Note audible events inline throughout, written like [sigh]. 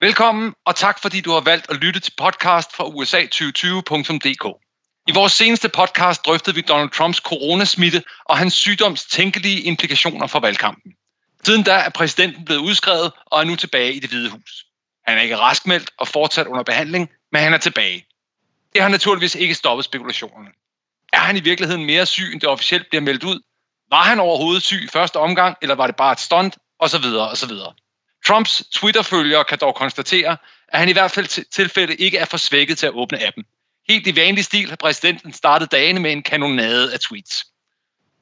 Velkommen, og tak fordi du har valgt at lytte til podcast fra USA2020.dk. I vores seneste podcast drøftede vi Donald Trumps coronasmitte og hans sygdoms tænkelige implikationer for valgkampen. Siden da er præsidenten blevet udskrevet og er nu tilbage i det hvide hus. Han er ikke raskmeldt og fortsat under behandling, men han er tilbage. Det har naturligvis ikke stoppet spekulationerne. Er han i virkeligheden mere syg, end det officielt bliver meldt ud? Var han overhovedet syg i første omgang, eller var det bare et stunt? Og så videre, og så videre. Trumps Twitter-følgere kan dog konstatere, at han i hvert fald tilfælde ikke er for svækket til at åbne appen. Helt i vanlig stil har præsidenten startet dagene med en kanonade af tweets.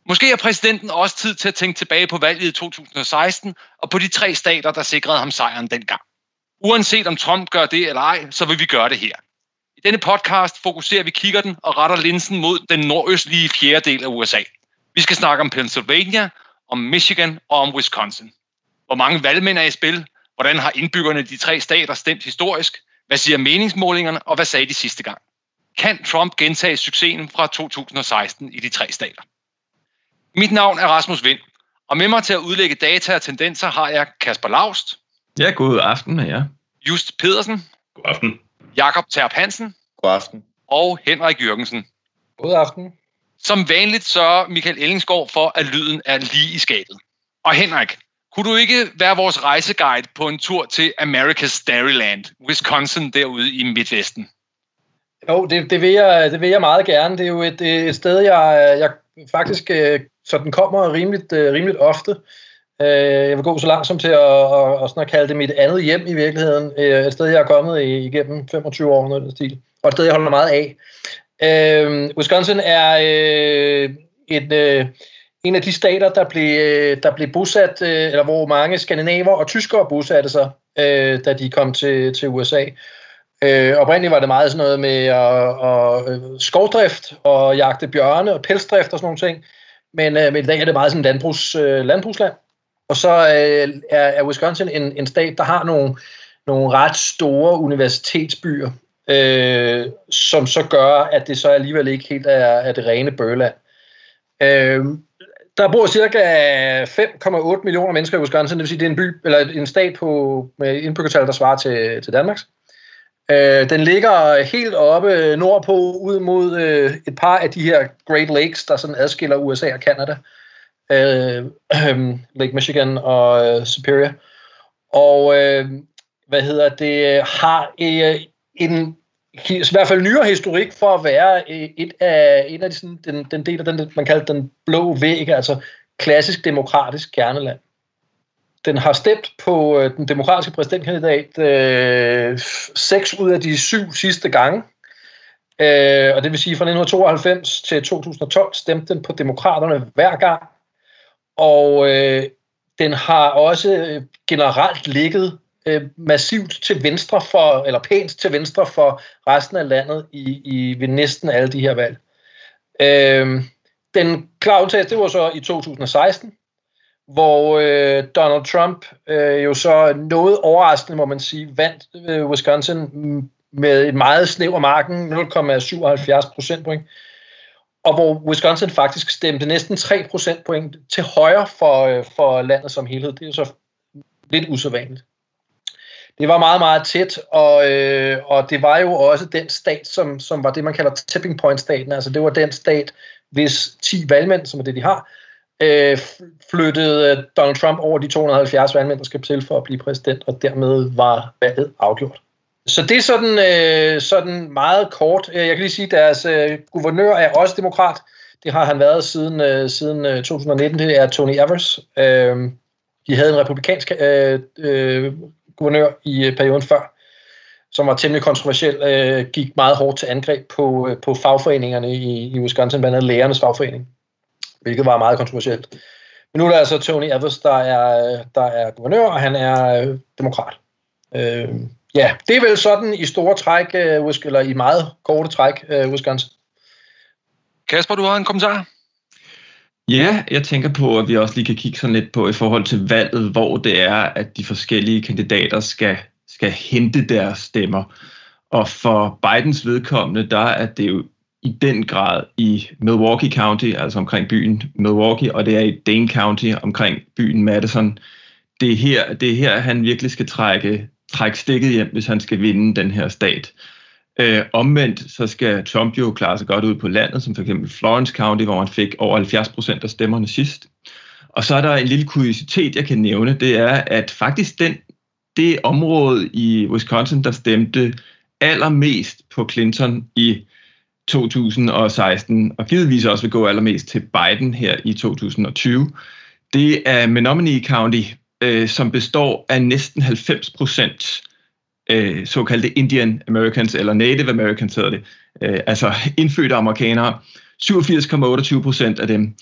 Måske har præsidenten også tid til at tænke tilbage på valget i 2016 og på de tre stater, der sikrede ham sejren dengang. Uanset om Trump gør det eller ej, så vil vi gøre det her. I denne podcast fokuserer vi kikkerten og retter linsen mod den nordøstlige fjerdedel af USA. Vi skal snakke om Pennsylvania, om Michigan og om Wisconsin. Hvor mange valgmænd er i spil? Hvordan har indbyggerne i de tre stater stemt historisk? Hvad siger meningsmålingerne, og hvad sagde de sidste gang? Kan Trump gentage succesen fra 2016 i de tre stater? Mit navn er Rasmus Vind, og med mig til at udlægge data og tendenser har jeg Kasper Laust. Ja, god aften med jer. Just Pedersen. God aften. Jakob Terp Hansen. God aften. Og Henrik Jørgensen. God aften. Som vanligt sørger Michael Ellingsgaard for, at lyden er lige i skabet. Og Henrik, kunne du ikke være vores rejseguide på en tur til America's Dairyland, Wisconsin derude i Midtvesten? Jo, det, det, vil jeg, det vil jeg meget gerne. Det er jo et, et sted, jeg, jeg faktisk øh, sådan kommer rimeligt, øh, rimeligt ofte. Øh, jeg vil gå så langt som til at, at, at, at kalde det mit andet hjem i virkeligheden. Et sted, jeg er kommet igennem 25 år, noget stil. Og et sted, jeg holder meget af. Wisconsin er et en af de stater, der blev, øh, der blev bosat, øh, eller hvor mange skandinaver og tyskere bosatte sig, øh, da de kom til, til USA. Øh, oprindeligt var det meget sådan noget med at, at øh, skovdrift og jagte bjørne og pelsdrift og sådan nogle ting. Men, øh, men i dag er det meget sådan landbrugs, øh, landbrugsland. Og så øh, er, er Wisconsin en, en stat, der har nogle, nogle ret store universitetsbyer, øh, som så gør, at det så alligevel ikke helt er, er det rene bøgeland. Øh, der bor cirka 5,8 millioner mennesker i Wisconsin, det vil sige, det er en by, eller en stat på, med indbyggertal, der svarer til, til Danmarks. Øh, den ligger helt oppe nordpå, ud mod øh, et par af de her Great Lakes, der sådan adskiller USA og Canada. Øh, øh, [clears throat] Lake Michigan og øh, Superior. Og øh, hvad hedder det, har øh, en i hvert fald nyere historik for at være øh, et af, en af de, sådan, den, den del af den, man kalder den blå væg, altså klassisk demokratisk kerneland. Den har stemt på øh, den demokratiske præsidentkandidat øh, seks ud af de syv sidste gange. Øh, og det vil sige, fra 1992 til 2012 stemte den på demokraterne hver gang. Og øh, den har også øh, generelt ligget øh, massivt til venstre for, eller pænt til venstre for resten af landet i, i ved næsten alle de her valg. Øh, den klare undtagelse, det var så i 2016, hvor øh, Donald Trump øh, jo så noget overraskende, må man sige, vandt øh, Wisconsin med et meget snæver marken, 0,77 procentpoint, og hvor Wisconsin faktisk stemte næsten 3 procentpoint til højre for, øh, for landet som helhed. Det er så lidt usædvanligt det var meget, meget tæt, og, øh, og det var jo også den stat, som, som var det, man kalder tipping point-staten. Altså det var den stat, hvis 10 valgmænd, som er det, de har, øh, flyttede øh, Donald Trump over de 270 valgmænd, der skal til for at blive præsident, og dermed var valget afgjort. Så det er sådan, øh, sådan meget kort. Øh, jeg kan lige sige, at deres øh, guvernør er også demokrat. Det har han været siden, øh, siden øh, 2019. Det er Tony Evers. Øh, de havde en republikansk øh, øh, guvernør i øh, perioden før, som var temmelig kontroversiel, øh, gik meget hårdt til angreb på, øh, på fagforeningerne i, i Wisconsin, blandt andet lærernes fagforening, hvilket var meget kontroversielt. Men nu er der altså Tony Evers, der er, øh, der er guvernør, og han er øh, demokrat. Øh, ja, det er vel sådan i store træk, øh, eller i meget korte træk, øh, Wisconsin. Kasper, du har en kommentar? Ja, jeg tænker på, at vi også lige kan kigge sådan lidt på i forhold til valget, hvor det er, at de forskellige kandidater skal, skal hente deres stemmer. Og for Bidens vedkommende, der er det jo i den grad i Milwaukee County, altså omkring byen Milwaukee, og det er i Dane County omkring byen Madison. Det er her, det er her han virkelig skal trække trække stikket hjem, hvis han skal vinde den her stat. Øh, omvendt, så skal Trump jo klare sig godt ud på landet, som for eksempel Florence County, hvor han fik over 70 procent af stemmerne sidst. Og så er der en lille kuriositet, jeg kan nævne, det er, at faktisk den, det område i Wisconsin, der stemte allermest på Clinton i 2016, og givetvis også vil gå allermest til Biden her i 2020, det er Menominee County, øh, som består af næsten 90 procent øh, såkaldte Indian Americans, eller Native Americans hedder det, øh, altså indfødte amerikanere. 87,28 procent af dem.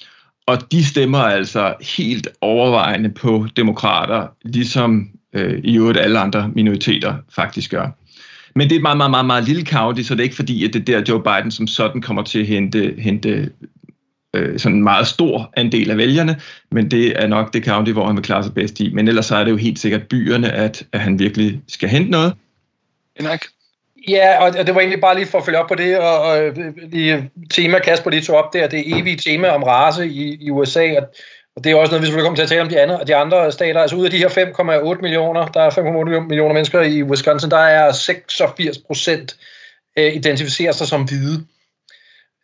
Og de stemmer altså helt overvejende på demokrater, ligesom øh, i øvrigt alle andre minoriteter faktisk gør. Men det er et meget, meget, meget, meget lille county, så det er ikke fordi, at det der Joe Biden som sådan kommer til at hente, hente øh, sådan en meget stor andel af vælgerne, men det er nok det county, hvor han vil klare sig bedst i. Men ellers så er det jo helt sikkert byerne, at, at han virkelig skal hente noget. Henrik? Ja, og det var egentlig bare lige for at følge op på det, og, og øh, lige tema Kasper lige tog op der, det evige tema om race i, i USA, og, og det er også noget, vi selvfølgelig kommer til at tale om de andre, de andre stater. Altså ud af de her 5,8 millioner, der er 5,8 millioner mennesker i Wisconsin, der er 86 procent øh, identificerer sig som hvide.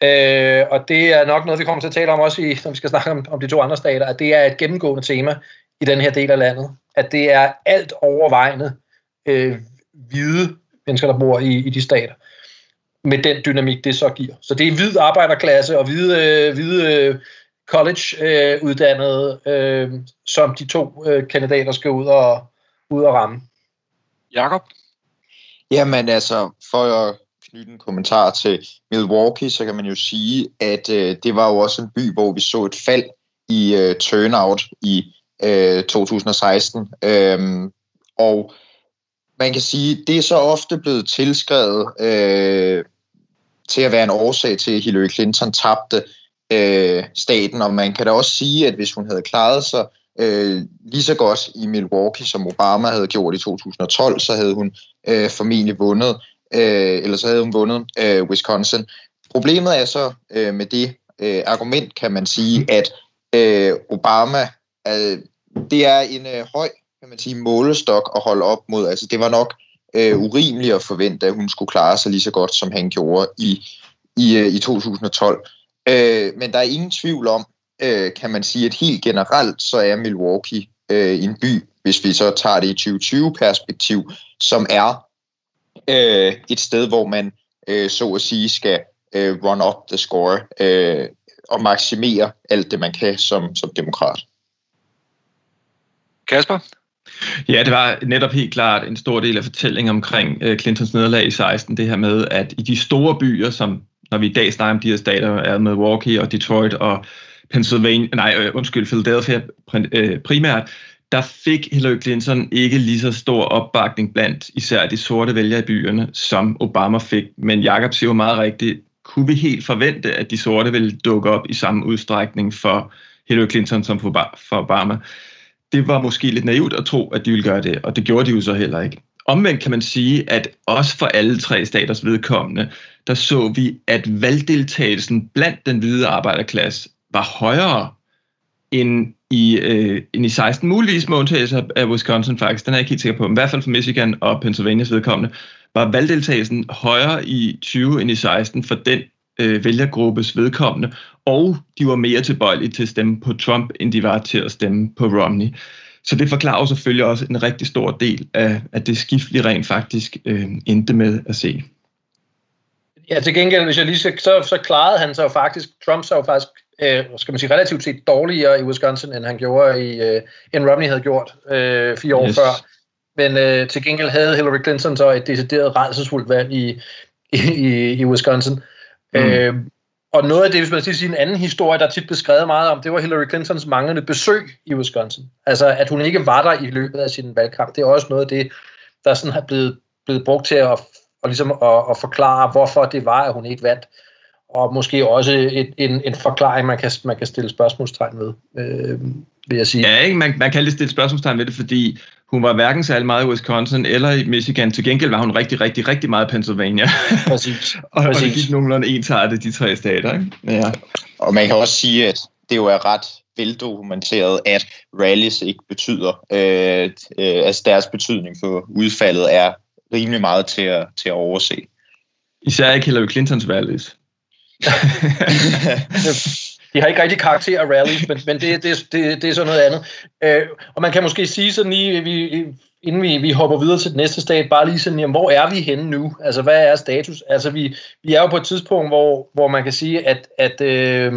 Øh, og det er nok noget, vi kommer til at tale om også, i, når vi skal snakke om, om de to andre stater, at det er et gennemgående tema i den her del af landet. At det er alt overvejende øh, hvide mennesker, der bor i, i de stater, med den dynamik, det så giver. Så det er hvid arbejderklasse og hvide, øh, hvide øh, college-uddannede, øh, som de to øh, kandidater skal ud og, ud og ramme. Jakob? Jamen altså, for at knytte en kommentar til Milwaukee, så kan man jo sige, at øh, det var jo også en by, hvor vi så et fald i øh, turnout i øh, 2016. Øhm, og man kan sige, det er så ofte blevet tilskrevet øh, til at være en årsag til, at Hillary Clinton tabte øh, staten, og man kan da også sige, at hvis hun havde klaret sig øh, lige så godt i Milwaukee, som Obama havde gjort i 2012, så havde hun øh, formentlig vundet, øh, eller så havde hun vundet øh, Wisconsin. Problemet er så øh, med det øh, argument, kan man sige, at øh, Obama, øh, det er en øh, høj kan man sige, målestok at holde op mod. Altså, det var nok øh, urimeligt at forvente, at hun skulle klare sig lige så godt, som han gjorde i, i, øh, i 2012. Øh, men der er ingen tvivl om, øh, kan man sige, at helt generelt, så er Milwaukee øh, en by, hvis vi så tager det i 2020-perspektiv, som er øh, et sted, hvor man øh, så at sige skal øh, run up the score øh, og maksimere alt det, man kan som, som demokrat. Kasper? Ja, det var netop helt klart en stor del af fortællingen omkring uh, Clintons nederlag i 16, det her med, at i de store byer, som når vi i dag snakker om de her stater, er Milwaukee og Detroit og Pennsylvania, nej, uh, undskyld, Philadelphia uh, primært, der fik Hillary Clinton ikke lige så stor opbakning blandt især de sorte vælgere i byerne, som Obama fik. Men Jacob siger jo meget rigtigt, kunne vi helt forvente, at de sorte ville dukke op i samme udstrækning for Hillary Clinton som for Obama? det var måske lidt naivt at tro, at de ville gøre det, og det gjorde de jo så heller ikke. Omvendt kan man sige, at også for alle tre staters vedkommende, der så vi, at valgdeltagelsen blandt den hvide arbejderklasse var højere end i, øh, end i 16, muligvis med undtagelse af Wisconsin faktisk, den er jeg ikke helt sikker på, men i hvert fald for Michigan og Pennsylvanias vedkommende, var valgdeltagelsen højere i 20 end i 16 for den øh, vælgergruppes vedkommende, og de var mere tilbøjelige til at stemme på Trump, end de var til at stemme på Romney. Så det forklarer selvfølgelig også en rigtig stor del af, af det skift, vi rent faktisk øh, endte med at se. Ja, til gengæld, hvis jeg lige så, så, så klarede han sig jo faktisk, Trump så jo faktisk, øh, skal man sige, relativt set dårligere i Wisconsin, end han gjorde i, øh, end Romney havde gjort øh, fire år yes. før. Men øh, til gengæld havde Hillary Clinton så et decideret redselsfuldt valg i, i, i Wisconsin. Mm. Øh, og noget af det, hvis man skal sige en anden historie, der tit blev skrevet meget om, det var Hillary Clintons manglende besøg i Wisconsin. Altså, at hun ikke var der i løbet af sin valgkamp. Det er også noget af det, der sådan har blevet, blevet brugt til at, og ligesom at, at forklare, hvorfor det var, at hun ikke vandt. Og måske også et, en, en forklaring, man kan, man kan stille spørgsmålstegn ved, øh, vil jeg sige. Ja, ikke? Man, man kan lige stille spørgsmålstegn ved det, fordi hun var hverken særlig meget i Wisconsin eller i Michigan. Til gengæld var hun rigtig, rigtig, rigtig meget i Pennsylvania. Præcis. [laughs] og, Præcis. og det gik nogenlunde ensartet, de tre stater. Ikke? Ja. Og man kan også sige, at det jo er ret veldokumenteret, at rallies ikke betyder, øh, øh, altså deres betydning for udfaldet er rimelig meget til at, til at overse. Især ikke Hillary Clintons rallies de har ikke rigtig karakter af rally, men, men det, det, det, det er sådan noget andet. Øh, og man kan måske sige sådan lige, vi, inden vi, vi hopper videre til det næste stat, bare lige sådan, jamen, hvor er vi henne nu? Altså, hvad er status? Altså, vi, vi er jo på et tidspunkt, hvor, hvor man kan sige, at, at øh,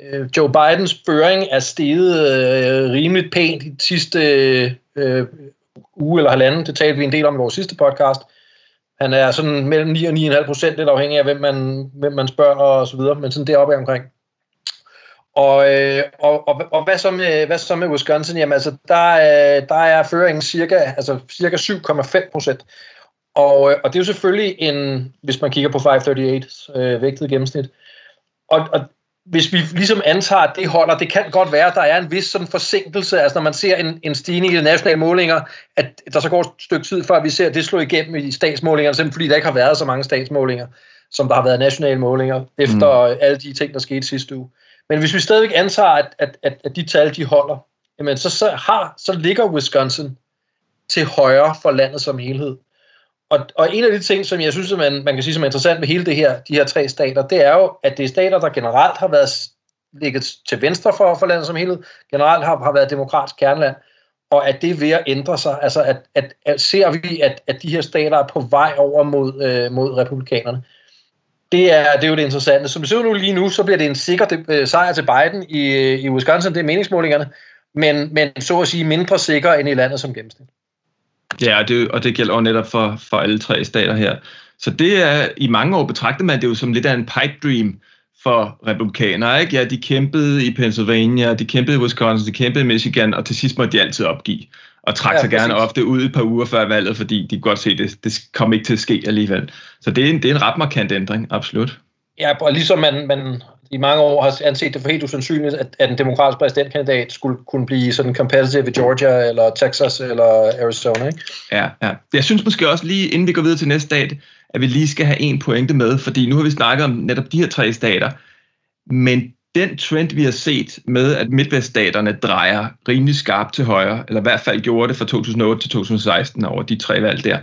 øh Joe Bidens føring er steget øh, rimeligt pænt i de sidste øh, øh, uge eller halvanden. Det talte vi en del om i vores sidste podcast. Han er sådan mellem 9 og 9,5 procent, lidt afhængig af, hvem man, hvem man spørger og så videre, men sådan deroppe omkring. Og, øh, og, og, og hvad, så med, hvad så med Wisconsin? Jamen altså, der, øh, der er føringen cirka, altså cirka 7,5 procent. Og, øh, og det er jo selvfølgelig en, hvis man kigger på 538 øh, vægtet gennemsnit. Og, og hvis vi ligesom antager, at det holder, det kan godt være, at der er en vis sådan forsinkelse, altså når man ser en, en stigning i de nationale målinger, at der så går et stykke tid, før vi ser det slå igennem i statsmålingerne, simpelthen fordi der ikke har været så mange statsmålinger, som der har været nationale målinger, efter mm. alle de ting, der skete sidste uge. Men hvis vi stadigvæk antager, at, at, at, at de tal, de holder, jamen så, så, har, så ligger Wisconsin til højre for landet som helhed. Og, og en af de ting, som jeg synes, man, man kan sige som er interessant med hele det her, de her tre stater, det er jo, at det er stater, der generelt har været ligget til venstre for, for landet som helhed, generelt har, har været demokratisk kerneland, og at det er ved at ændre sig. Altså, at, at, at ser vi, at, at de her stater er på vej over mod, øh, mod republikanerne det er, det er jo det interessante. Som vi ser nu lige nu, så bliver det en sikker øh, sejr til Biden i, øh, i Wisconsin, det er meningsmålingerne, men, men så at sige mindre sikker end i landet som gennemsnit. Ja, det, og det gælder også netop for, for alle tre stater her. Så det er, i mange år betragter man det jo som lidt af en pipe dream for republikanere. Ikke? Ja, de kæmpede i Pennsylvania, de kæmpede i Wisconsin, de kæmpede i Michigan, og til sidst måtte de altid opgive og trak ja, sig gerne ofte ud et par uger før valget, fordi de kunne godt se, at det, det kom ikke til at ske alligevel. Så det er en, det er en ret markant ændring, absolut. Ja, og ligesom man, man i mange år har anset det for helt usandsynligt, at, at en demokratisk præsidentkandidat skulle kunne blive sådan competitive i Georgia, eller Texas, eller Arizona, ikke? Ja, ja. Jeg synes måske også lige, inden vi går videre til næste stat, at vi lige skal have en pointe med, fordi nu har vi snakket om netop de her tre stater, men den trend, vi har set med, at midtveststaterne drejer rimelig skarpt til højre, eller i hvert fald gjorde det fra 2008 til 2016 over de tre valg der,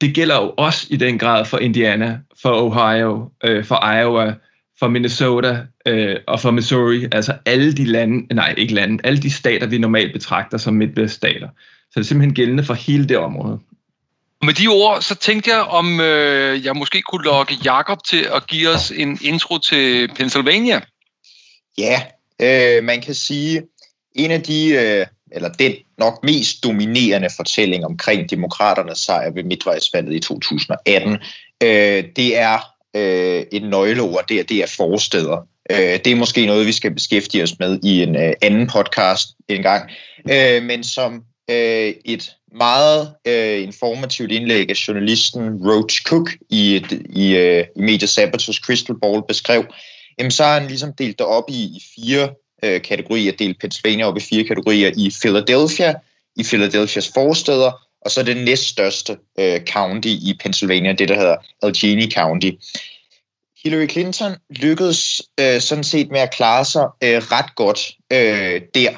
det gælder jo også i den grad for Indiana, for Ohio, øh, for Iowa, for Minnesota øh, og for Missouri, altså alle de lande, nej ikke lande, alle de stater, vi normalt betragter som midtveststater. Så det er simpelthen gældende for hele det område. Med de ord, så tænkte jeg, om øh, jeg måske kunne lokke Jakob til at give os en intro til Pennsylvania. Ja, øh, man kan sige, en af de, øh, eller den nok mest dominerende fortælling omkring demokraternes sejr ved midtvejsvalget i 2018, øh, det er øh, et nøgleord, det er, det er forsteder. Øh, det er måske noget, vi skal beskæftige os med i en øh, anden podcast en gang, øh, men som øh, et meget øh, informativt indlæg af journalisten Roach Cook i, i, øh, i Media Sabatos Crystal Ball beskrev, jamen så har han ligesom delt det op i, i fire øh, kategorier, delt Pennsylvania op i fire kategorier i Philadelphia, i Philadelphias forsteder, og så det næststørste øh, county i Pennsylvania, det der hedder Allegheny County. Hillary Clinton lykkedes øh, sådan set med at klare sig øh, ret godt øh, der.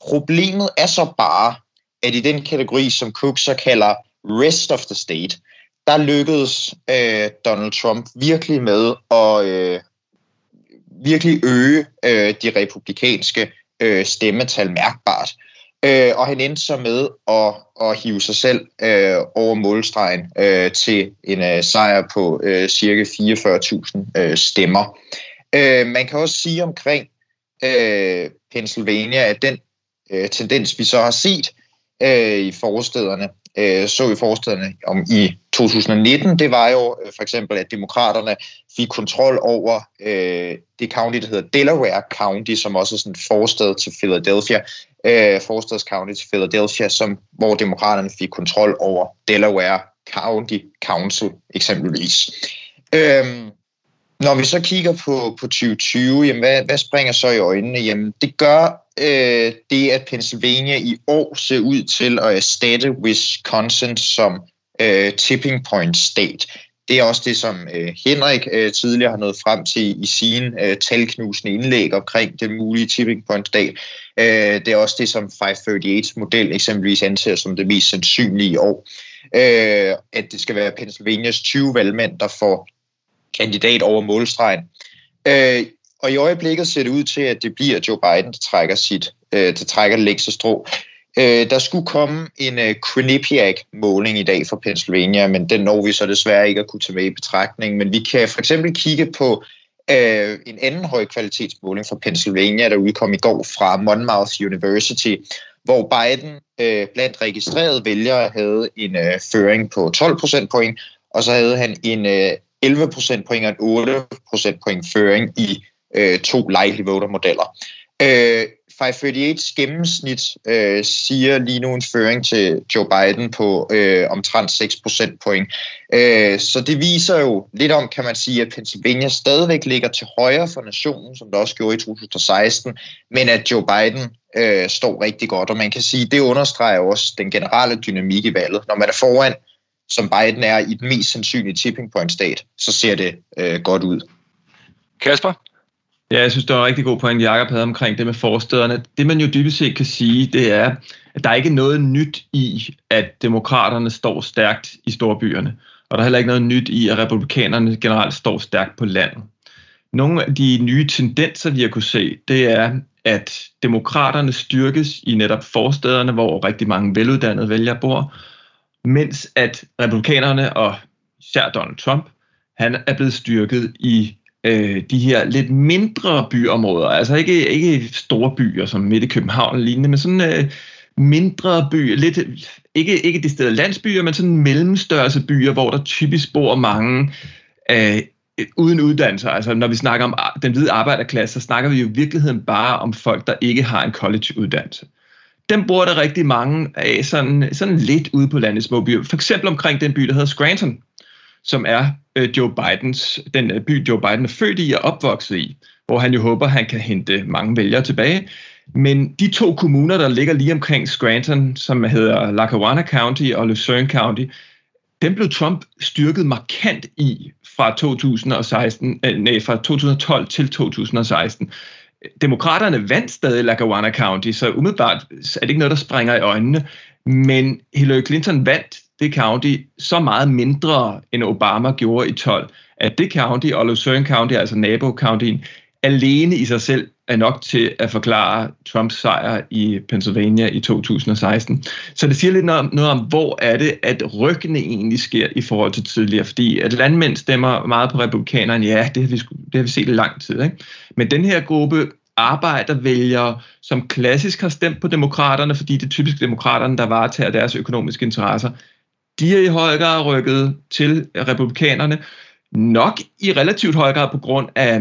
Problemet er så bare, at i den kategori, som Cook så kalder rest of the state, der lykkedes øh, Donald Trump virkelig med at, øh, virkelig øge øh, de republikanske øh, stemmetal mærkbart. Øh, og han endte så med at, at hive sig selv øh, over målstregen øh, til en øh, sejr på øh, cirka 44.000 øh, stemmer. Øh, man kan også sige omkring øh, Pennsylvania, at den øh, tendens, vi så har set øh, i forstederne, øh, så i forstederne om i 2019, det var jo øh, for eksempel, at demokraterne fik kontrol over øh, det county, der hedder Delaware County, som også er sådan et forsted til Philadelphia, øh, forstads county til Philadelphia, som, hvor demokraterne fik kontrol over Delaware County Council eksempelvis. Øhm, når vi så kigger på, på 2020, jamen hvad, hvad springer så i øjnene? Jamen det gør øh, det, at Pennsylvania i år ser ud til at erstatte Wisconsin som øh, tipping point state. Det er også det, som øh, Henrik øh, tidligere har nået frem til i sine øh, talknusende indlæg omkring det mulige tipping point stat. Øh, det er også det, som 538-model eksempelvis anser som det mest sandsynlige i år. Øh, at det skal være Pennsylvanias 20 valgmænd, der får kandidat over målstregen. Øh, og i øjeblikket ser det ud til, at det bliver Joe Biden, der trækker sit, øh, der trækker det længste strå. Øh, der skulle komme en øh, Quinnipiac-måling i dag fra Pennsylvania, men den når vi så desværre ikke at kunne tage med i betragtning. Men vi kan for eksempel kigge på øh, en anden højkvalitetsmåling fra Pennsylvania, der udkom i går fra Monmouth University, hvor Biden øh, blandt registrerede vælgere havde en øh, føring på 12 procentpoint, og så havde han en øh, 11 procentpoint og en 8 procentpoint føring i øh, to likely voter modeller. Øh, 538's gennemsnit øh, siger lige nu en føring til Joe Biden på øh, omtrent 6 procentpoint. Øh, så det viser jo lidt om, kan man sige, at Pennsylvania stadigvæk ligger til højre for nationen, som det også gjorde i 2016, men at Joe Biden øh, står rigtig godt. Og man kan sige, det understreger også den generelle dynamik i valget. Når man er foran, som Biden er i den mest sandsynlige tipping point stat, så ser det øh, godt ud. Kasper? Ja, jeg synes, det var en rigtig god point, Jacob havde omkring det med forstederne. Det, man jo dybest set kan sige, det er, at der er ikke noget nyt i, at demokraterne står stærkt i storbyerne. Og der er heller ikke noget nyt i, at republikanerne generelt står stærkt på landet. Nogle af de nye tendenser, vi har kunne se, det er, at demokraterne styrkes i netop forstederne, hvor rigtig mange veluddannede vælgere bor, mens at republikanerne og især Donald Trump, han er blevet styrket i øh, de her lidt mindre byområder, altså ikke, ikke store byer som midt i København og lignende, men sådan øh, mindre byer, lidt, ikke, ikke de steder landsbyer, men sådan mellemstørrelse byer, hvor der typisk bor mange øh, uden uddannelse. Altså når vi snakker om den hvide arbejderklasse, så snakker vi jo i virkeligheden bare om folk, der ikke har en college-uddannelse. Dem bor der rigtig mange af sådan, sådan lidt ude på landets små byer. For eksempel omkring den by, der hedder Scranton, som er øh, Joe Bidens, den øh, by, Joe Biden er født i og opvokset i, hvor han jo håber, han kan hente mange vælgere tilbage. Men de to kommuner, der ligger lige omkring Scranton, som hedder Lackawanna County og Lucerne County, dem blev Trump styrket markant i fra 2016, øh, nej, fra 2012 til 2016. Demokraterne vandt stadig Lackawanna County, så umiddelbart er det ikke noget, der springer i øjnene. Men Hillary Clinton vandt det county så meget mindre, end Obama gjorde i 12, at det county og Luzerne County, altså nabo-countyen, alene i sig selv er nok til at forklare Trumps sejr i Pennsylvania i 2016. Så det siger lidt noget om, noget om hvor er det, at ryggene egentlig sker i forhold til tidligere. Fordi at landmænd stemmer meget på republikanerne, ja, det har vi, det har vi set i lang tid. Ikke? Men den her gruppe arbejdervælgere, som klassisk har stemt på demokraterne, fordi det er typisk demokraterne, der varetager deres økonomiske interesser, de er i høj grad rykket til republikanerne, nok i relativt høj grad på grund af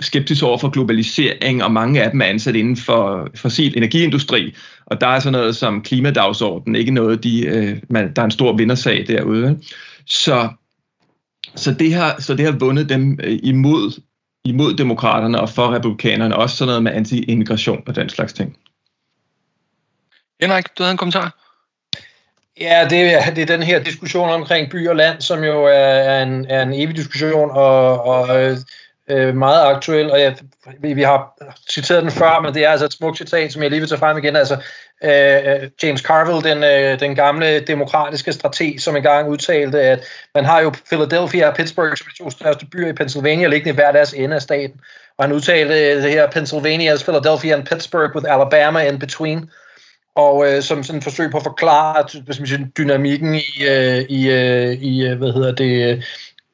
skeptisk over for globalisering, og mange af dem er ansat inden for fossil energiindustri, og der er sådan noget som klimadagsordenen, ikke noget, de, øh, man, der er en stor vindersag derude. Så, så, det har, så det har vundet dem øh, imod, imod demokraterne og for republikanerne, også sådan noget med anti-immigration og den slags ting. Henrik, du havde en kommentar? Ja, det er, det er den her diskussion omkring by og land, som jo er en, er en evig diskussion og, og øh, meget aktuel. Og jeg, vi, vi har citeret den før, men det er altså et smukt citat, som jeg lige vil tage frem igen. Altså, øh, øh, James Carville, den, øh, den gamle demokratiske strateg, som engang udtalte, at man har jo Philadelphia og Pittsburgh som de to største byer i Pennsylvania, liggende i hver deres ende af staten. Og han udtalte øh, det her, Pennsylvania's Philadelphia and Pittsburgh with Alabama in between og øh, som sådan et forsøg på at forklare hvis man siger, dynamikken i, øh, i, øh, i øh, hvad hedder det,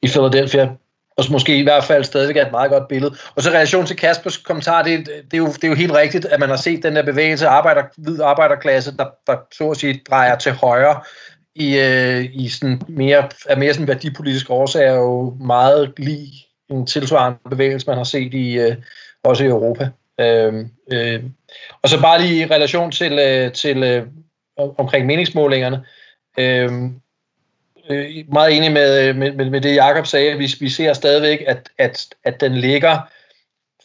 i Philadelphia, og måske i hvert fald stadigvæk er et meget godt billede. Og så relation til Kaspers kommentar, det, det, er jo, det er jo helt rigtigt, at man har set den der bevægelse, arbejder, hvid arbejderklasse, der, der så at sige drejer til højre, i, øh, i sådan mere, er mere sådan værdipolitiske årsager jo meget lige en tilsvarende bevægelse, man har set i, øh, også i Europa. Øh, øh, og så bare lige i relation til, øh, til øh, omkring meningsmålingerne. Øh, øh, meget enig med, øh, med, med det, Jakob sagde. Vi, vi ser stadigvæk, at, at, at den ligger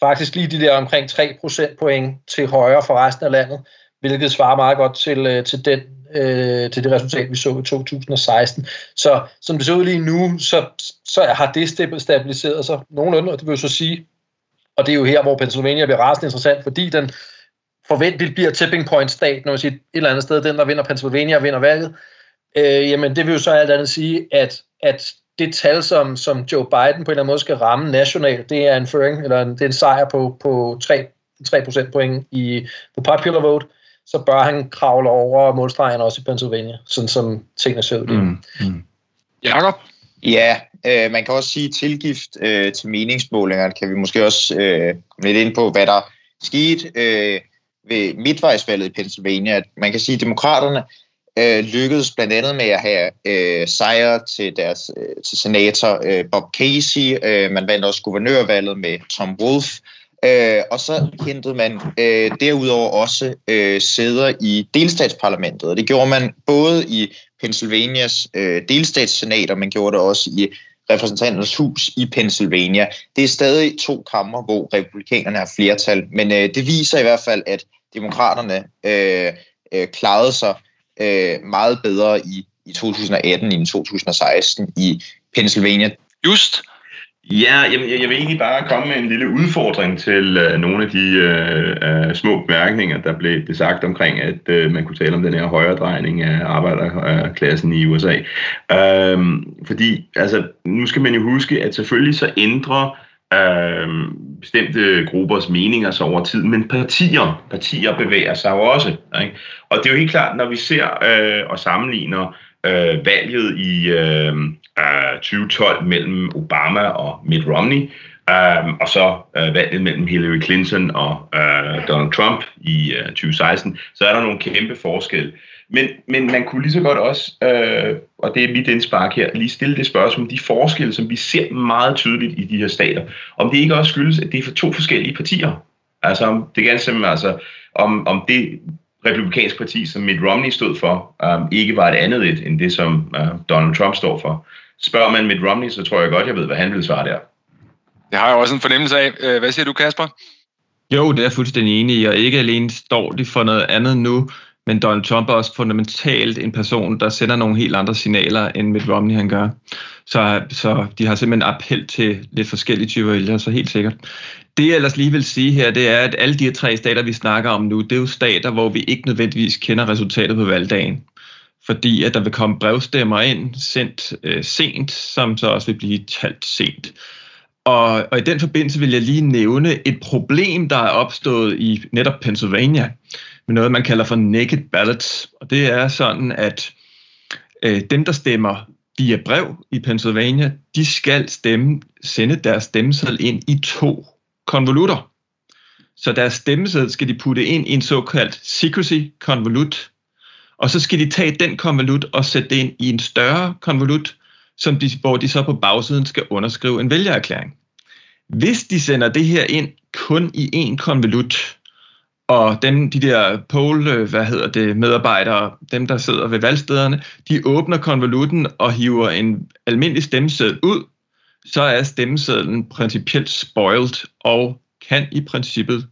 faktisk lige de der omkring 3 procentpoint til højre for resten af landet, hvilket svarer meget godt til, øh, til den øh, til det resultat, vi så i 2016. Så som det ser ud lige nu, så, så har det stabiliseret sig nogenlunde, og det vil jo så sige, og det er jo her, hvor Pennsylvania bliver rasende interessant, fordi den forventeligt bliver tipping point stat, når man siger et eller andet sted, den der vinder Pennsylvania vinder valget, øh, jamen det vil jo så alt andet sige, at, at det tal, som, som Joe Biden på en eller anden måde skal ramme nationalt, det er en føring, eller en, det er en sejr på, på 3, 3 point i på popular vote, så bør han kravle over målstregen også i Pennsylvania, sådan som tingene ser ud. Mm, mm. Jakob? Ja, øh, man kan også sige tilgift øh, til meningsmålingerne, kan vi måske også øh, lidt ind på, hvad der skete øh, ved midtvejsvalget i Pennsylvania. Man kan sige, at demokraterne øh, lykkedes blandt andet med at have øh, sejre til deres øh, til senator øh, Bob Casey. Øh, man vandt også guvernørvalget med Tom Wolf. Øh, og så hentede man øh, derudover også øh, sæder i delstatsparlamentet. Og det gjorde man både i Pennsylvanias øh, delstatssenat, og man gjorde det også i repræsentanternes hus i Pennsylvania. Det er stadig to kammer, hvor republikanerne har flertal, men øh, det viser i hvert fald, at demokraterne øh, øh, klarede sig øh, meget bedre i, i 2018 end i 2016 i Pennsylvania. Just. Ja, jeg, jeg vil egentlig bare komme med en lille udfordring til uh, nogle af de uh, uh, små bemærkninger, der blev, sagt omkring, at uh, man kunne tale om den her højredrejning af arbejderklassen i USA. Uh, fordi, altså, nu skal man jo huske, at selvfølgelig så ændrer øh, bestemte gruppers meninger så over tid, men partier, partier bevæger sig jo også. Ikke? Og det er jo helt klart, når vi ser øh, og sammenligner øh, valget i øh, øh 2012 mellem Obama og Mitt Romney, øh, og så øh, valget mellem Hillary Clinton og øh, Donald Trump i øh, 2016, så er der nogle kæmpe forskelle. Men, men man kunne lige så godt også, øh, og det er mit indspark her, lige stille det spørgsmål om de forskelle, som vi ser meget tydeligt i de her stater. Om det ikke også skyldes, at det er for to forskellige partier. Altså om det ganske simpelthen, altså om, om det republikanske parti, som Mitt Romney stod for, um, ikke var et andet et, end det, som uh, Donald Trump står for. Spørger man Mitt Romney, så tror jeg godt, jeg ved, hvad han vil svare der. Det har jeg også en fornemmelse af. Øh, hvad siger du, Kasper? Jo, det er jeg fuldstændig enig i, og ikke alene står de for noget andet nu, men Donald Trump er også fundamentalt en person, der sender nogle helt andre signaler, end Mitt Romney han gør. Så, så de har simpelthen appel til lidt forskellige typer vælgere, så helt sikkert. Det jeg ellers lige vil sige her, det er, at alle de tre stater, vi snakker om nu, det er jo stater, hvor vi ikke nødvendigvis kender resultatet på valgdagen. Fordi at der vil komme brevstemmer ind, sendt øh, sent, som så også vil blive talt sent. Og, og i den forbindelse vil jeg lige nævne et problem, der er opstået i netop Pennsylvania med noget, man kalder for naked ballots. Og det er sådan, at øh, dem, der stemmer via brev i Pennsylvania, de skal stemme, sende deres stemmeseddel ind i to konvolutter. Så deres stemmeseddel skal de putte ind i en såkaldt secrecy konvolut, og så skal de tage den konvolut og sætte det ind i en større konvolut, som de, hvor de så på bagsiden skal underskrive en vælgererklæring. Hvis de sender det her ind kun i en konvolut, og dem, de der poll, øh, hvad hedder det, medarbejdere, dem der sidder ved valgstederne, de åbner konvolutten og hiver en almindelig stemmeseddel ud, så er stemmesedlen principielt spoiled og kan i princippet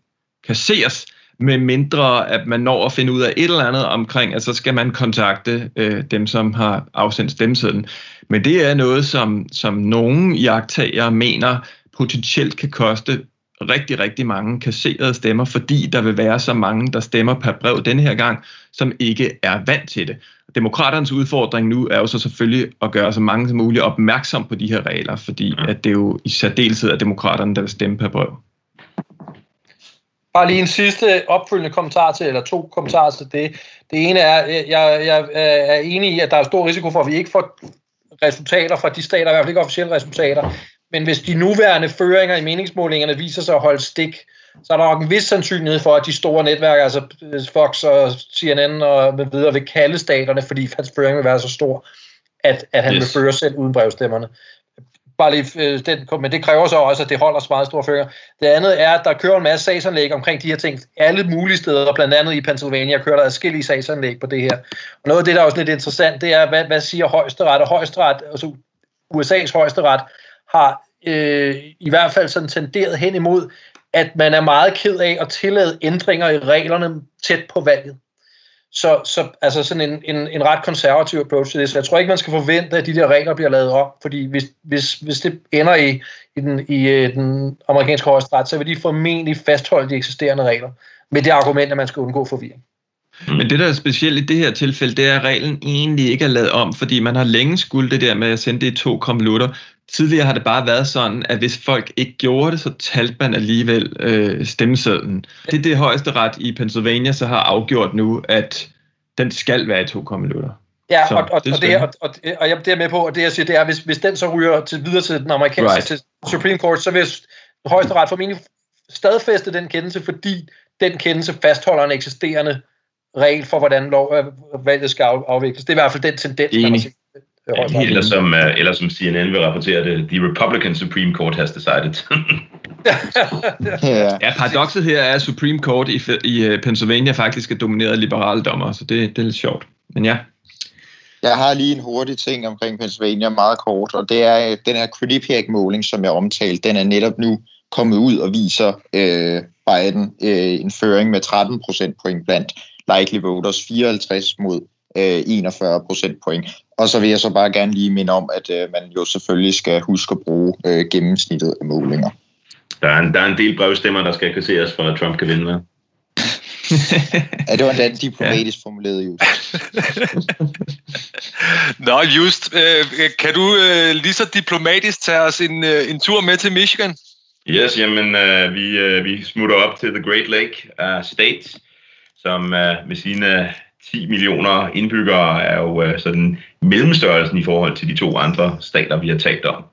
kasseres, med mindre at man når at finde ud af et eller andet omkring, at så skal man kontakte øh, dem, som har afsendt stemmesedlen. Men det er noget, som, som nogen jagttager mener potentielt kan koste rigtig, rigtig mange kasserede stemmer, fordi der vil være så mange, der stemmer per brev denne her gang, som ikke er vant til det. Demokraternes udfordring nu er jo så selvfølgelig at gøre så mange som muligt opmærksom på de her regler, fordi at det er jo i særdeleshed af demokraterne, der vil stemme per brev. Bare lige en sidste opfølgende kommentar til, eller to kommentarer til det. Det ene er, jeg, jeg er enig i, at der er stor risiko for, at vi ikke får resultater fra de stater, i hvert fald ikke officielle resultater, men hvis de nuværende føringer i meningsmålingerne viser sig at holde stik, så er der nok en vis sandsynlighed for, at de store netværk, altså Fox og CNN og med videre, vil kalde staterne, fordi hans føring vil være så stor, at, at han yes. vil føre selv uden brevstemmerne. Bare lige, øh, den, men det kræver så også, at det holder så meget store føringer. Det andet er, at der kører en masse sagsanlæg omkring de her ting. Alle mulige steder, blandt andet i Pennsylvania, kører der adskillige sagsanlæg på det her. Og noget af det, der er også lidt interessant, det er, hvad, hvad siger højesteret? Og højesteret, altså USA's højesteret, har øh, i hvert fald sådan tenderet hen imod, at man er meget ked af at tillade ændringer i reglerne tæt på valget. Så, så altså sådan en, en, en ret konservativ approach til det. Så jeg tror ikke, man skal forvente, at de der regler bliver lavet om, fordi hvis, hvis, hvis det ender i, i, den, i øh, den amerikanske højesteret, så vil de formentlig fastholde de eksisterende regler med det argument, at man skal undgå forvirring. Mm. Men det, der er specielt i det her tilfælde, det er, at reglen egentlig ikke er lavet om, fordi man har længe skulle det der med at sende det i to konvolutter. Tidligere har det bare været sådan, at hvis folk ikke gjorde det, så talte man alligevel øh, stemmesedlen. Det er det højeste ret i Pennsylvania så har afgjort nu, at den skal være i to konvolutter. Ja, så, og, og, det og, det, og, og, og jeg er med på, at det jeg siger, det er, hvis, hvis den så ryger til, videre til den amerikanske right. til Supreme Court, så vil højesteret formentlig stadfæste den kendelse, fordi den kendelse fastholder en eksisterende regel for, hvordan lov, øh, valget skal afvikles. Det er i hvert fald den tendens, Enig. man har set. Ja, eller, som, eller som CNN vil rapportere det, the Republican Supreme Court has decided. [laughs] ja, paradokset her er, at Supreme Court i, i øh, Pennsylvania faktisk er domineret af liberale dommer, så det, det er lidt sjovt. Men ja. Jeg har lige en hurtig ting omkring Pennsylvania, meget kort, og det er den her Quinnipiac-måling, som jeg omtalte, den er netop nu kommet ud og viser øh, Biden øh, en føring med 13 procentpoint blandt likely voters, 54 mod øh, 41 procentpoint. Og så vil jeg så bare gerne lige minde om, at øh, man jo selvfølgelig skal huske at bruge øh, gennemsnittet af målinger. Der er, en, der er en del brevstemmer, der skal kasseres for, at Trump kan vinde med. [laughs] ja, det var en diplomatisk ja. formuleret, Just. [laughs] Nå, Just, øh, kan du øh, lige så diplomatisk tage os en, øh, en tur med til Michigan? Yes, jamen, øh, vi, øh, vi smutter op til The Great Lake uh, State, som uh, med sine 10 millioner indbyggere er jo uh, sådan mellemstørrelsen i forhold til de to andre stater, vi har talt om.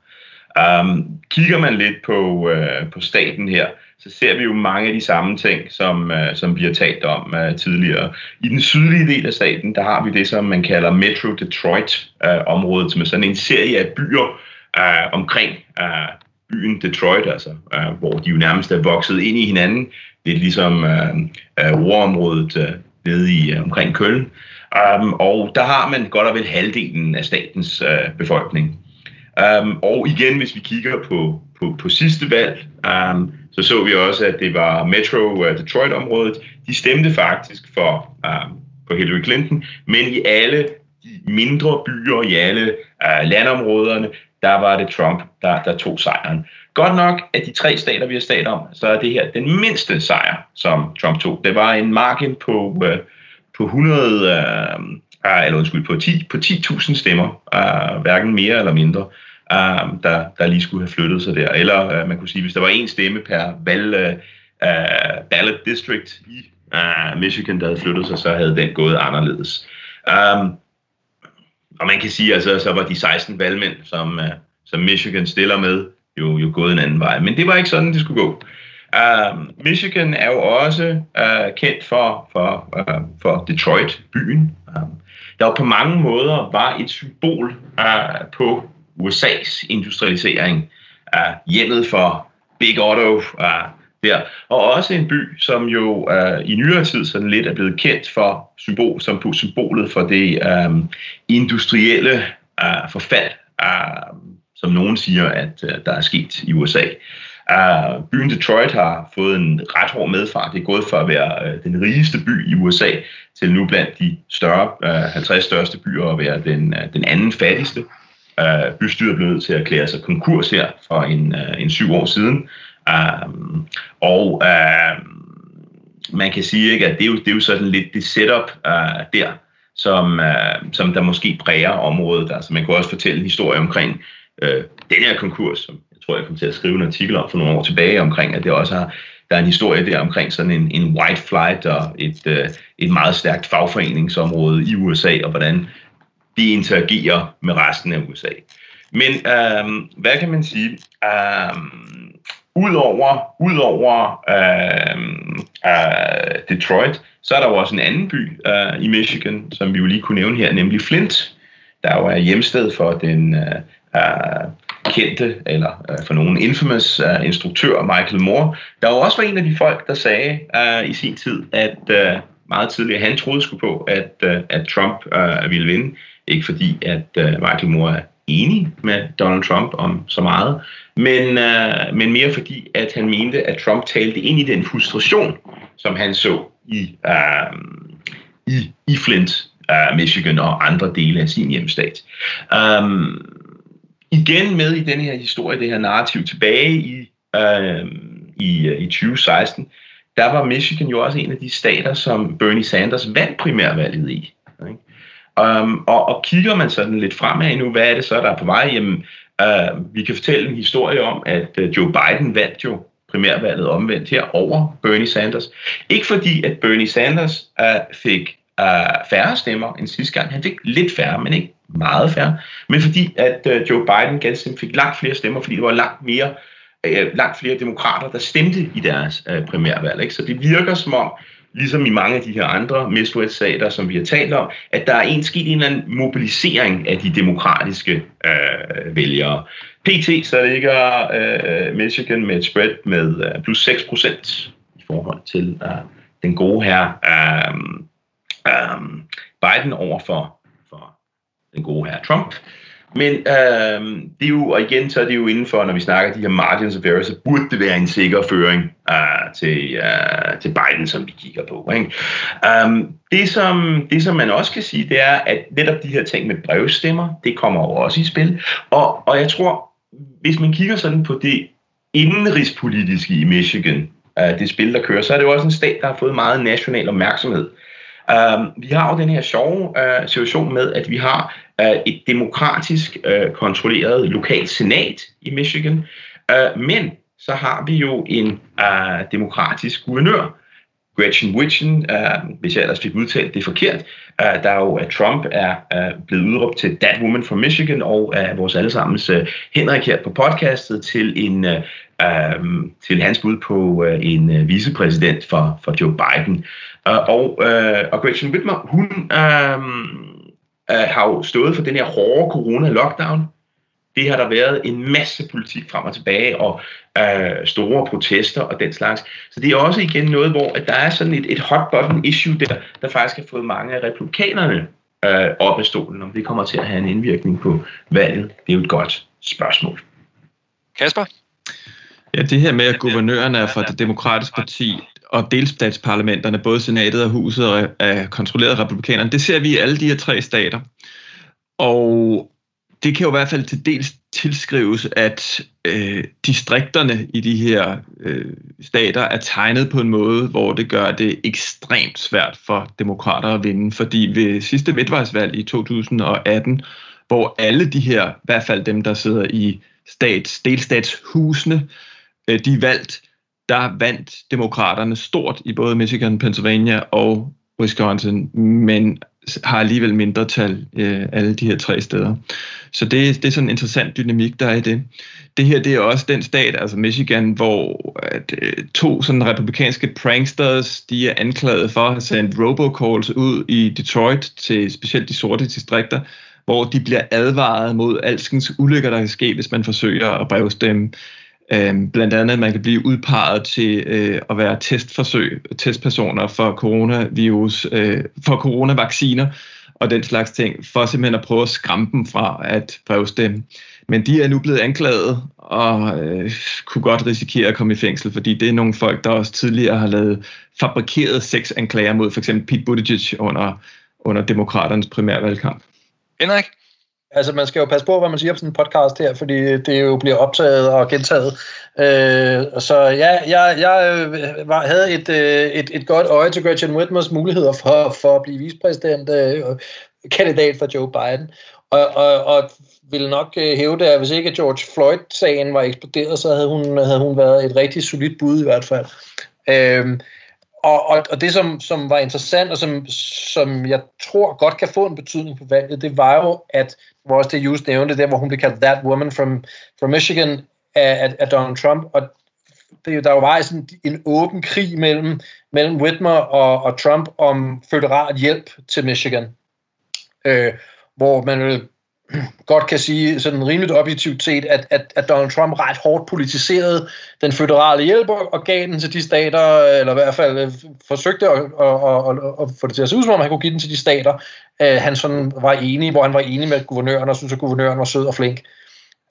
Um, kigger man lidt på, uh, på staten her, så ser vi jo mange af de samme ting, som, uh, som vi har talt om uh, tidligere. I den sydlige del af staten, der har vi det, som man kalder Metro Detroit-området, uh, som er sådan en serie af byer uh, omkring uh, byen Detroit, altså, uh, hvor de jo nærmest er vokset ind i hinanden. Det er ligesom uh, uh, warområdet uh, nede i uh, omkring Køln. Um, og der har man godt og vel halvdelen af statens uh, befolkning. Um, og igen, hvis vi kigger på, på, på sidste valg, um, så så vi også, at det var Metro uh, Detroit-området. De stemte faktisk for, um, på Hillary Clinton, men i alle de mindre byer, i alle uh, landområderne, der var det Trump, der, der tog sejren. Godt nok, at de tre stater, vi har stat om, så er det her den mindste sejr, som Trump tog. Det var en margin på, uh, på 100, uh, uh, eller undskyld, på 10 på 10.000 stemmer, uh, hverken mere eller mindre, uh, der, der lige skulle have flyttet sig der. Eller uh, man kunne sige, hvis der var en stemme per valg, uh, uh, ballot district i uh, Michigan, der havde flyttet sig, så havde den gået anderledes. Um, og man kan sige, altså, så var de 16 valgmænd, som, uh, som Michigan stiller med, jo, jo gået en anden vej. Men det var ikke sådan, det skulle gå. Uh, Michigan er jo også uh, kendt for, for, uh, for Detroit, byen, uh, øhm, der jo på mange måder var et symbol uh, på USA's industrialisering. Uh, hjemmet for Big Auto uh, der. Og også en by, som jo uh, i nyere tid sådan lidt er blevet kendt for symbol, som på symbolet for det um, industrielle uh, forfald, uh, som nogen siger, at uh, der er sket i USA. Uh, byen Detroit har fået en ret hård medfart. Det er gået fra at være øh, den rigeste by i USA til nu blandt de større, øh, 50 største byer at være den, øh, den anden fattigste. Øh, bystyret blev nødt til at erklære sig konkurs her for en, øh, en syv år siden. Øh, og øh, man kan sige, ikke, at det er, jo, det er jo sådan lidt det setup øh, der, som, øh, som der måske præger området. Altså man kan også fortælle en historie omkring øh, den her konkurs, som tror, jeg kom til at skrive en artikel om for nogle år tilbage omkring, at det også har, der er en historie der omkring sådan en, en white flight og et, øh, et meget stærkt fagforeningsområde i USA, og hvordan de interagerer med resten af USA. Men øh, hvad kan man sige? Øh, Udover, udover øh, øh, Detroit, så er der jo også en anden by øh, i Michigan, som vi jo lige kunne nævne her, nemlig Flint, der jo er hjemsted for den øh, øh, kendte, eller uh, for nogen infamous uh, instruktør Michael Moore, der jo også var en af de folk, der sagde uh, i sin tid, at uh, meget tidligere han troede skulle på, at, uh, at Trump uh, ville vinde. Ikke fordi, at uh, Michael Moore er enig med Donald Trump om så meget, men, uh, men mere fordi, at han mente, at Trump talte ind i den frustration, som han så i, uh, i, i Flint, uh, Michigan og andre dele af sin hjemstat. Um, igen med i den her historie, det her narrativ tilbage i, øh, i, øh, i 2016, der var Michigan jo også en af de stater, som Bernie Sanders vandt primærvalget i. Ikke? Um, og, og kigger man sådan lidt fremad nu, hvad er det så, der er på vej? Jamen, uh, vi kan fortælle en historie om, at øh, Joe Biden vandt jo primærvalget omvendt her over Bernie Sanders. Ikke fordi, at Bernie Sanders uh, fik uh, færre stemmer end sidste gang. Han fik lidt færre, men ikke meget færre. Men fordi, at øh, Joe Biden ganske fik langt flere stemmer, fordi der var langt mere øh, langt flere demokrater, der stemte i deres øh, primærvalg. Ikke? Så det virker som om, ligesom i mange af de her andre Midwest-stater, som vi har talt om, at der er en sket en eller anden mobilisering af de demokratiske øh, vælgere. PT så ligger øh, Michigan med et spread med øh, plus 6 procent i forhold til øh, den gode her øh, øh, Biden over for den gode her Trump. Men øh, det er jo, og igen, så er det jo inden for, når vi snakker de her margins of error, så burde det være en sikker føring øh, til, øh, til Biden, som vi kigger på. Ikke? Um, det, som, det, som man også kan sige, det er, at netop de her ting med brevstemmer, det kommer jo også i spil. Og, og jeg tror, hvis man kigger sådan på det indenrigspolitiske i Michigan, øh, det spil, der kører, så er det jo også en stat, der har fået meget national opmærksomhed. Um, vi har jo den her sjove uh, situation med, at vi har uh, et demokratisk uh, kontrolleret lokalt senat i Michigan, uh, men så har vi jo en uh, demokratisk guvernør, Gretchen Whitchen, uh, hvis jeg ellers fik udtalt det forkert, uh, der jo, at Trump er uh, blevet udråbt til That Woman from Michigan, og af uh, vores allesammens uh, Henrik her på podcastet til en uh, øh, til hans bud på øh, en øh, vicepræsident for, for Joe Biden. Uh, og, øh, og Gretchen Whitmer, hun øh, øh, har jo stået for den her hårde corona-lockdown, det har der været en masse politik frem og tilbage, og øh, store protester og den slags. Så det er også igen noget, hvor at der er sådan et, et hot button issue der, der faktisk har fået mange af republikanerne øh, op af stolen, om det kommer til at have en indvirkning på valget. Det er jo et godt spørgsmål. Kasper? Ja, det her med, at guvernøren er fra det demokratiske parti, og delstatsparlamenterne, både senatet og huset, er kontrolleret af republikanerne, det ser vi i alle de her tre stater. Og det kan jo i hvert fald til dels tilskrives, at øh, distrikterne i de her øh, stater er tegnet på en måde, hvor det gør det ekstremt svært for demokrater at vinde. Fordi ved sidste midtvejsvalg i 2018, hvor alle de her, i hvert fald dem, der sidder i stats, delstatshusene, øh, de valgt, der vandt demokraterne stort i både Michigan, Pennsylvania og Wisconsin, men har alligevel mindretal øh, alle de her tre steder. Så det, det er sådan en interessant dynamik, der er i det. Det her det er også den stat, altså Michigan, hvor at, øh, to sådan republikanske pranksters, de er anklaget for at have sendt robocalls ud i Detroit til specielt de sorte distrikter, hvor de bliver advaret mod alskens ulykker, der kan ske, hvis man forsøger at brevstemme. Øhm, blandt andet, at man kan blive udpeget til øh, at være testforsøg, testpersoner for coronavirus, øh, for coronavacciner og den slags ting, for simpelthen at prøve at skræmme dem fra at brevstemme. Men de er nu blevet anklaget og øh, kunne godt risikere at komme i fængsel, fordi det er nogle folk, der også tidligere har lavet fabrikeret seks anklager mod for eksempel Pete Buttigieg under, under demokraternes primærvalgkamp. Henrik? Altså, man skal jo passe på, hvad man siger på sådan en podcast her, fordi det jo bliver optaget og gentaget. Øh, så ja, jeg, jeg øh, var, havde et, øh, et, et godt øje til Gretchen Whitmers muligheder for, for at blive vicepræsident, øh, kandidat for Joe Biden. Og, og, og ville nok øh, hæve det, at hvis ikke George Floyd-sagen var eksploderet, så havde hun, havde hun været et rigtig solidt bud i hvert fald. Øh, og, og, og det, som, som var interessant, og som, som jeg tror godt kan få en betydning på valget, det var jo, at var også det just nævnte, der hvor hun blev kaldt That Woman from, from Michigan af, af, af Donald Trump, og det, der var sådan en åben krig mellem, mellem Whitmer og, og Trump om føderal hjælp til Michigan, øh, hvor man [clears throat] godt kan sige sådan rimelig objektivt set, at, at, at Donald Trump ret hårdt politiserede den føderale hjælp og gav den til de stater, eller i hvert fald forsøgte forsøgte at, at, at, at få det til at se ud som om, han kunne give den til de stater, øh, han sådan var enig, hvor han var enig med guvernøren, og synes at guvernøren var sød og flink.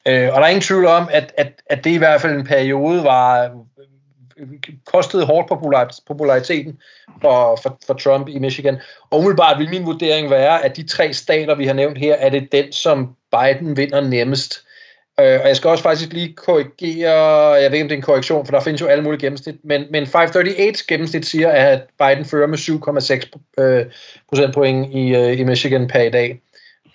Øh, og der er ingen tvivl om, at, at, at det i hvert fald en periode var kostede hårdt populariteten for, for, for Trump i Michigan. Og umiddelbart vil min vurdering være, at de tre stater, vi har nævnt her, er det den, som Biden vinder nemmest. Øh, og jeg skal også faktisk lige korrigere, jeg ved ikke om det er en korrektion, for der findes jo alle mulige gennemsnit, men, men 538 gennemsnit siger, at Biden fører med 7,6 øh, procentpoint i, øh, i Michigan per i dag.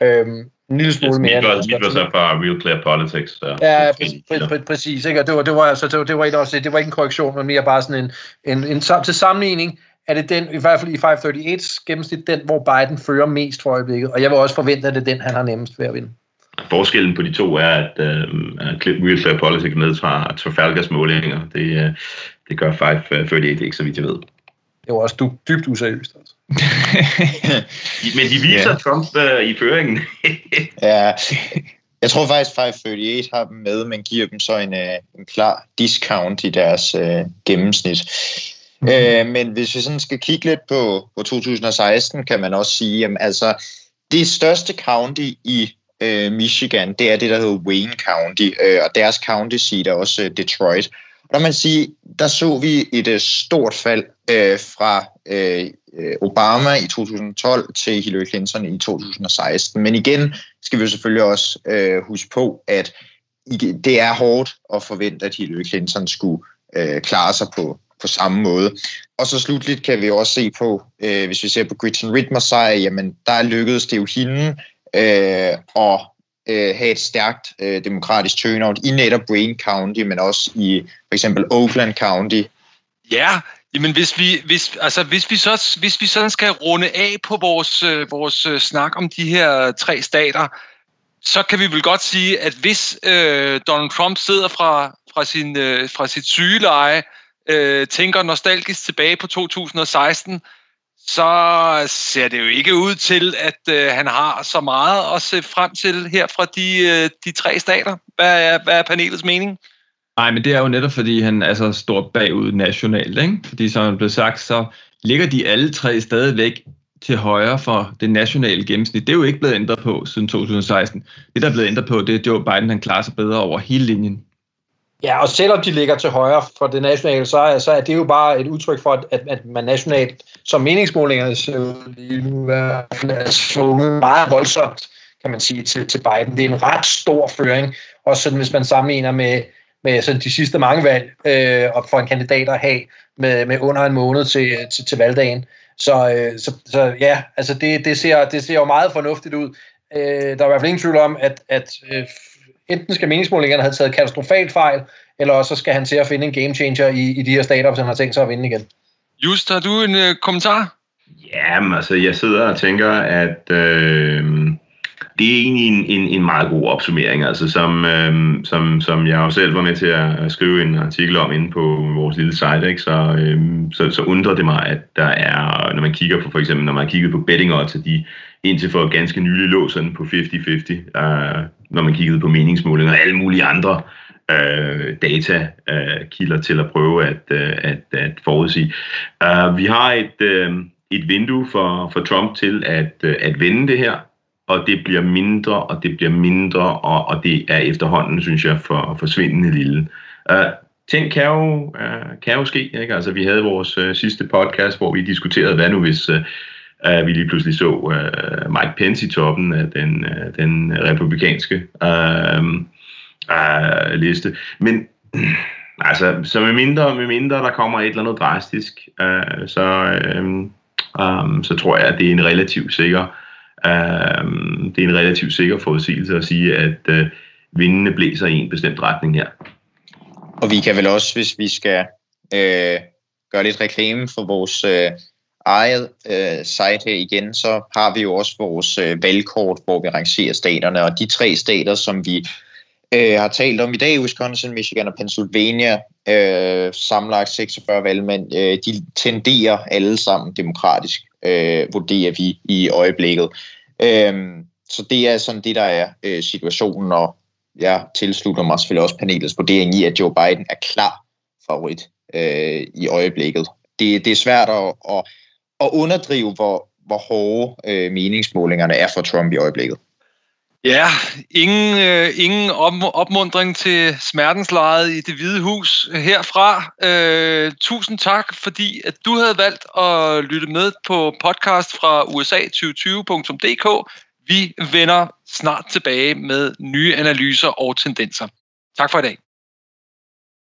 Øhm, en lille smule mere. Mit var, så fra Real Clear Politics. Der. Ja, præcis. Præ- præcis ikke? Og det var, det var, altså, det var, det var, ikke også, det var ikke en korrektion, men mere bare sådan en, en, en, en til sammenligning, er det den, i hvert fald i 538's gennemsnit, den, hvor Biden fører mest for øjeblikket. Og jeg vil også forvente, at det er den, han har nemmest ved at vinde. Forskellen på de to er, at uh, Real Clear Politics med fra Trafalgars målinger. Det, uh, det gør 538 ikke, så vidt jeg ved. Det var også du, dybt useriøst. Altså. [laughs] Men de viser yeah. Trump uh, i føringen. [laughs] ja, jeg tror faktisk 538 har dem med, men giver dem så en, uh, en klar discount i deres uh, gennemsnit. Mm. Uh, men hvis vi sådan skal kigge lidt på, på 2016, kan man også sige, at altså, det største county i øh, Michigan, det er det, der hedder Wayne County, øh, og deres county seat er også øh, Detroit. Og der man sige, der så vi et øh, stort fald øh, fra øh, øh Obama i 2012 til Hillary Clinton i 2016. Men igen skal vi jo selvfølgelig også øh, huske på, at det er hårdt at forvente, at Hillary Clinton skulle øh, klare sig på, på samme måde. Og så slutligt kan vi også se på, øh, hvis vi ser på Gretchen Whitmer sejr, jamen der lykkedes det jo hende øh, og øh, have et stærkt øh, demokratisk turnout i netop Wayne County, men også i for eksempel Oakland County. Ja, jamen hvis vi, hvis, altså hvis vi, så, hvis vi sådan skal runde af på vores, øh, vores øh, snak om de her tre stater, så kan vi vel godt sige, at hvis øh, Donald Trump sidder fra, fra, sin, øh, fra sit sygeleje, øh, tænker nostalgisk tilbage på 2016, så ser det jo ikke ud til, at øh, han har så meget at se frem til her fra de, øh, de tre stater. Hvad er, hvad er panelets mening? Nej, men det er jo netop, fordi han er så stort bagud nationalt. Ikke? Fordi som det blev sagt, så ligger de alle tre stadigvæk til højre for det nationale gennemsnit. Det er jo ikke blevet ændret på siden 2016. Det, der er blevet ændret på, det er Joe Biden, han klarer sig bedre over hele linjen. Ja, og selvom de ligger til højre for det nationale, så er, så er det jo bare et udtryk for, at, at man nationalt, som meningsmålingerne ser lige nu, er svunget meget voldsomt, kan man sige, til, til Biden. Det er en ret stor føring, også sådan, hvis man sammenligner med, med sådan de sidste mange valg, øh, og for en kandidat at have med, med under en måned til, til, til valgdagen. Så, øh, så, så ja, altså det, det, ser, det ser jo meget fornuftigt ud. Øh, der er i hvert fald ingen tvivl om, at, at øh, enten skal meningsmålingerne have taget katastrofalt fejl, eller også skal han til at finde en game changer i, i de her stater, hvis han har tænkt sig at vinde igen. Just, har du en øh, kommentar? Jamen, altså, jeg sidder og tænker, at øh, det er egentlig en, en, en meget god opsummering, altså, som, øh, som, som jeg jo selv var med til at skrive en artikel om inde på vores lille site, ikke? Så, øh, så, så undrer det mig, at der er, når man kigger på for eksempel, når man kigger på betting odds, at de indtil for ganske nylig lå sådan på 50-50, øh, når man kiggede på meningsmålinger og alle mulige andre øh, datakilder øh, til at prøve at, øh, at, at forudsige. Uh, vi har et, øh, et vindue for, for Trump til at, øh, at vende det her, og det bliver mindre, og det bliver mindre, og, og det er efterhånden, synes jeg, for forsvindende lille. Uh, ting kan jo, uh, kan jo ske. Ikke? Altså, vi havde vores uh, sidste podcast, hvor vi diskuterede, hvad nu hvis uh, uh, vi lige pludselig så uh, Mike Pence i toppen af den, uh, den republikanske uh, uh, liste. Men [clears throat] altså, så med mindre, med mindre der kommer et eller andet drastisk, uh, så, um, um, så tror jeg, at det er en relativt sikker uh, det er en relativt sikker forudsigelse at sige, at uh, vindene blæser i en bestemt retning her. Og vi kan vel også, hvis vi skal øh, gøre lidt reklame for vores øh, eget øh, site her igen, så har vi jo også vores øh, valgkort, hvor vi rangerer staterne, og de tre stater, som vi øh, har talt om i dag, Wisconsin, Michigan og Pennsylvania, øh, samlet 46 valgmænd, øh, de tenderer alle sammen demokratisk, øh, vurderer vi i øjeblikket. Øh, så det er sådan det, der er øh, situationen, og jeg tilslutter mig selvfølgelig også panelets vurdering i, at Joe Biden er klar favorit øh, i øjeblikket. Det, det er svært at, at, at underdrive, hvor, hvor hårde øh, meningsmålingerne er for Trump i øjeblikket. Ja, ingen, øh, ingen op, opmundring til smertenslejet i det hvide hus herfra. Øh, tusind tak, fordi at du havde valgt at lytte med på podcast fra USA2020.dk. Vi vender snart tilbage med nye analyser og tendenser. Tak for i dag.